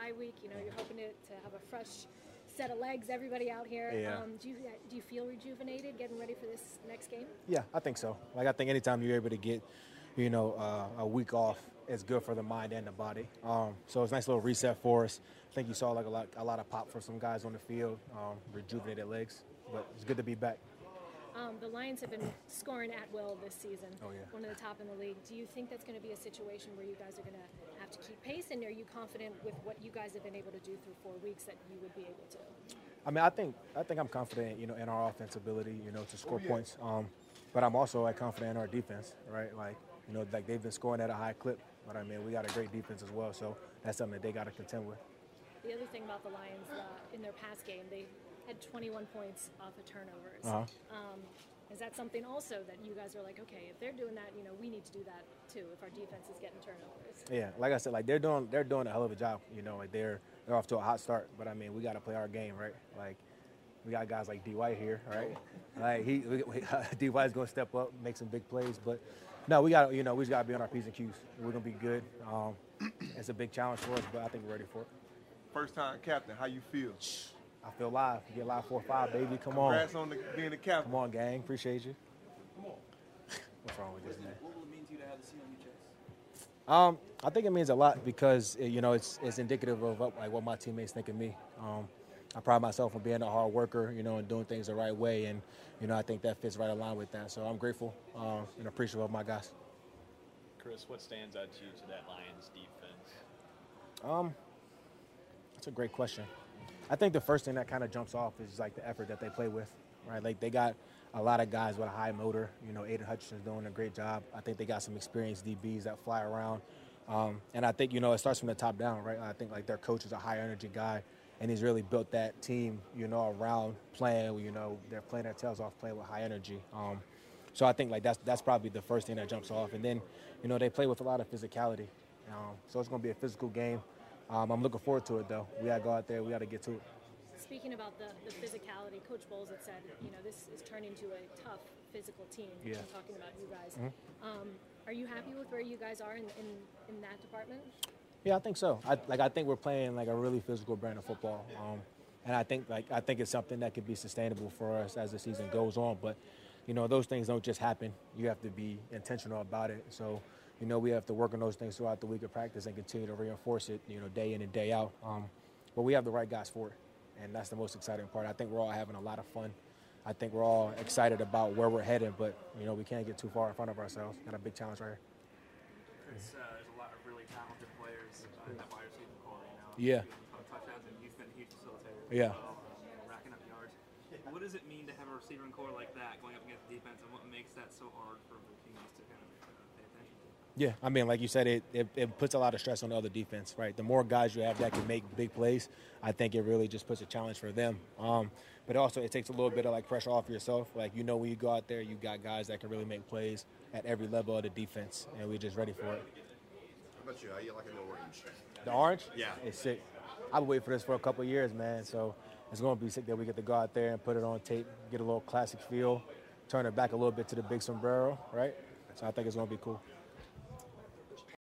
bye week. You know, you're hoping to, to have a fresh set of legs. Everybody out here. Yeah. Um, do you do you feel rejuvenated getting ready for this next game? Yeah, I think so. Like I think anytime you're able to get, you know, uh, a week off, it's good for the mind and the body. Um, so it's a nice little reset for us. I think you saw like a lot, a lot of pop for some guys on the field, um, rejuvenated legs. But it's good to be back. Um, the Lions have been scoring at will this season. Oh, yeah. One of the top in the league. Do you think that's going to be a situation where you guys are going to have to keep pace? And are you confident with what you guys have been able to do through four weeks that you would be able to? I mean, I think I think I'm confident, you know, in our offense ability, you know, to score points. Um, but I'm also like confident in our defense, right? Like, you know, like they've been scoring at a high clip. But I mean, we got a great defense as well, so that's something that they got to contend with. The other thing about the Lions uh, in their past game, they had 21 points off of turnovers. Uh-huh. Um, is that something also that you guys are like, okay, if they're doing that, you know, we need to do that too. If our defense is getting turnovers. Yeah, like I said, like they're doing they're doing a hell of a job. You know, like they're they're off to a hot start, but I mean, we got to play our game, right? Like we got guys like D White here, right? like he, we, we, D White's gonna step up, make some big plays, but no, we got you know we just got to be on our p's and q's. We're gonna be good. Um, it's a big challenge for us, but I think we're ready for it. First time captain, how you feel? I feel live. You get live four or five, baby. Come Congrats on, Congrats on the, being the captain. come on, gang. Appreciate you. Come on. What's wrong with this man? What will it mean to you to have the C on your chest? Um, I think it means a lot because uh, you know it's it's indicative of what, like what my teammates think of me. Um, I pride myself on being a hard worker, you know, and doing things the right way, and you know I think that fits right along with that. So I'm grateful um, and appreciative of my guys. Chris, what stands out to you to that Lions defense? Um, that's a great question. I think the first thing that kind of jumps off is like the effort that they play with, right? Like they got a lot of guys with a high motor. You know, Aidan Hutchinson's doing a great job. I think they got some experienced DBs that fly around. Um, and I think, you know, it starts from the top down, right? I think like their coach is a high energy guy and he's really built that team, you know, around playing, you know, they're playing their tails off, playing with high energy. Um, so I think like that's that's probably the first thing that jumps off. And then, you know, they play with a lot of physicality. Um, so it's going to be a physical game. Um, I'm looking forward to it, though. We got to go out there. We got to get to it. Speaking about the, the physicality, Coach Bowles had said, you know, this is turning to a tough physical team. Yeah. I'm talking about you guys. Um, are you happy with where you guys are in, in, in that department? Yeah, I think so. I, like I think we're playing like a really physical brand of football, um, and I think like I think it's something that could be sustainable for us as the season goes on. But you know, those things don't just happen. You have to be intentional about it. So you know, we have to work on those things throughout the week of practice and continue to reinforce it. You know, day in and day out. Um, but we have the right guys for it, and that's the most exciting part. I think we're all having a lot of fun. I think we're all excited about where we're headed, but you know, we can't get too far in front of ourselves. Got a big challenge right here. Uh, there's a lot of really talented players uh, in that wide receiver corps right now. Yeah. Uh, touchdowns, and you've been a huge facilitator. Yeah. well, um, racking up yards. What does it mean to have a receiving corps like that going up against the defense, and what makes that so hard for the teammates to kind of uh, pay attention to? Yeah, I mean, like you said, it, it, it puts a lot of stress on the other defense, right? The more guys you have that can make big plays, I think it really just puts a challenge for them. Um, but also, it takes a little bit of like pressure off yourself. Like you know, when you go out there, you got guys that can really make plays at every level of the defense, and we're just ready for it. How about you? How you liking the orange? The orange, Yeah. it's sick. I've been waiting for this for a couple of years, man. So it's going to be sick that we get to go out there and put it on tape, get a little classic feel, turn it back a little bit to the big sombrero, right? So I think it's going to be cool.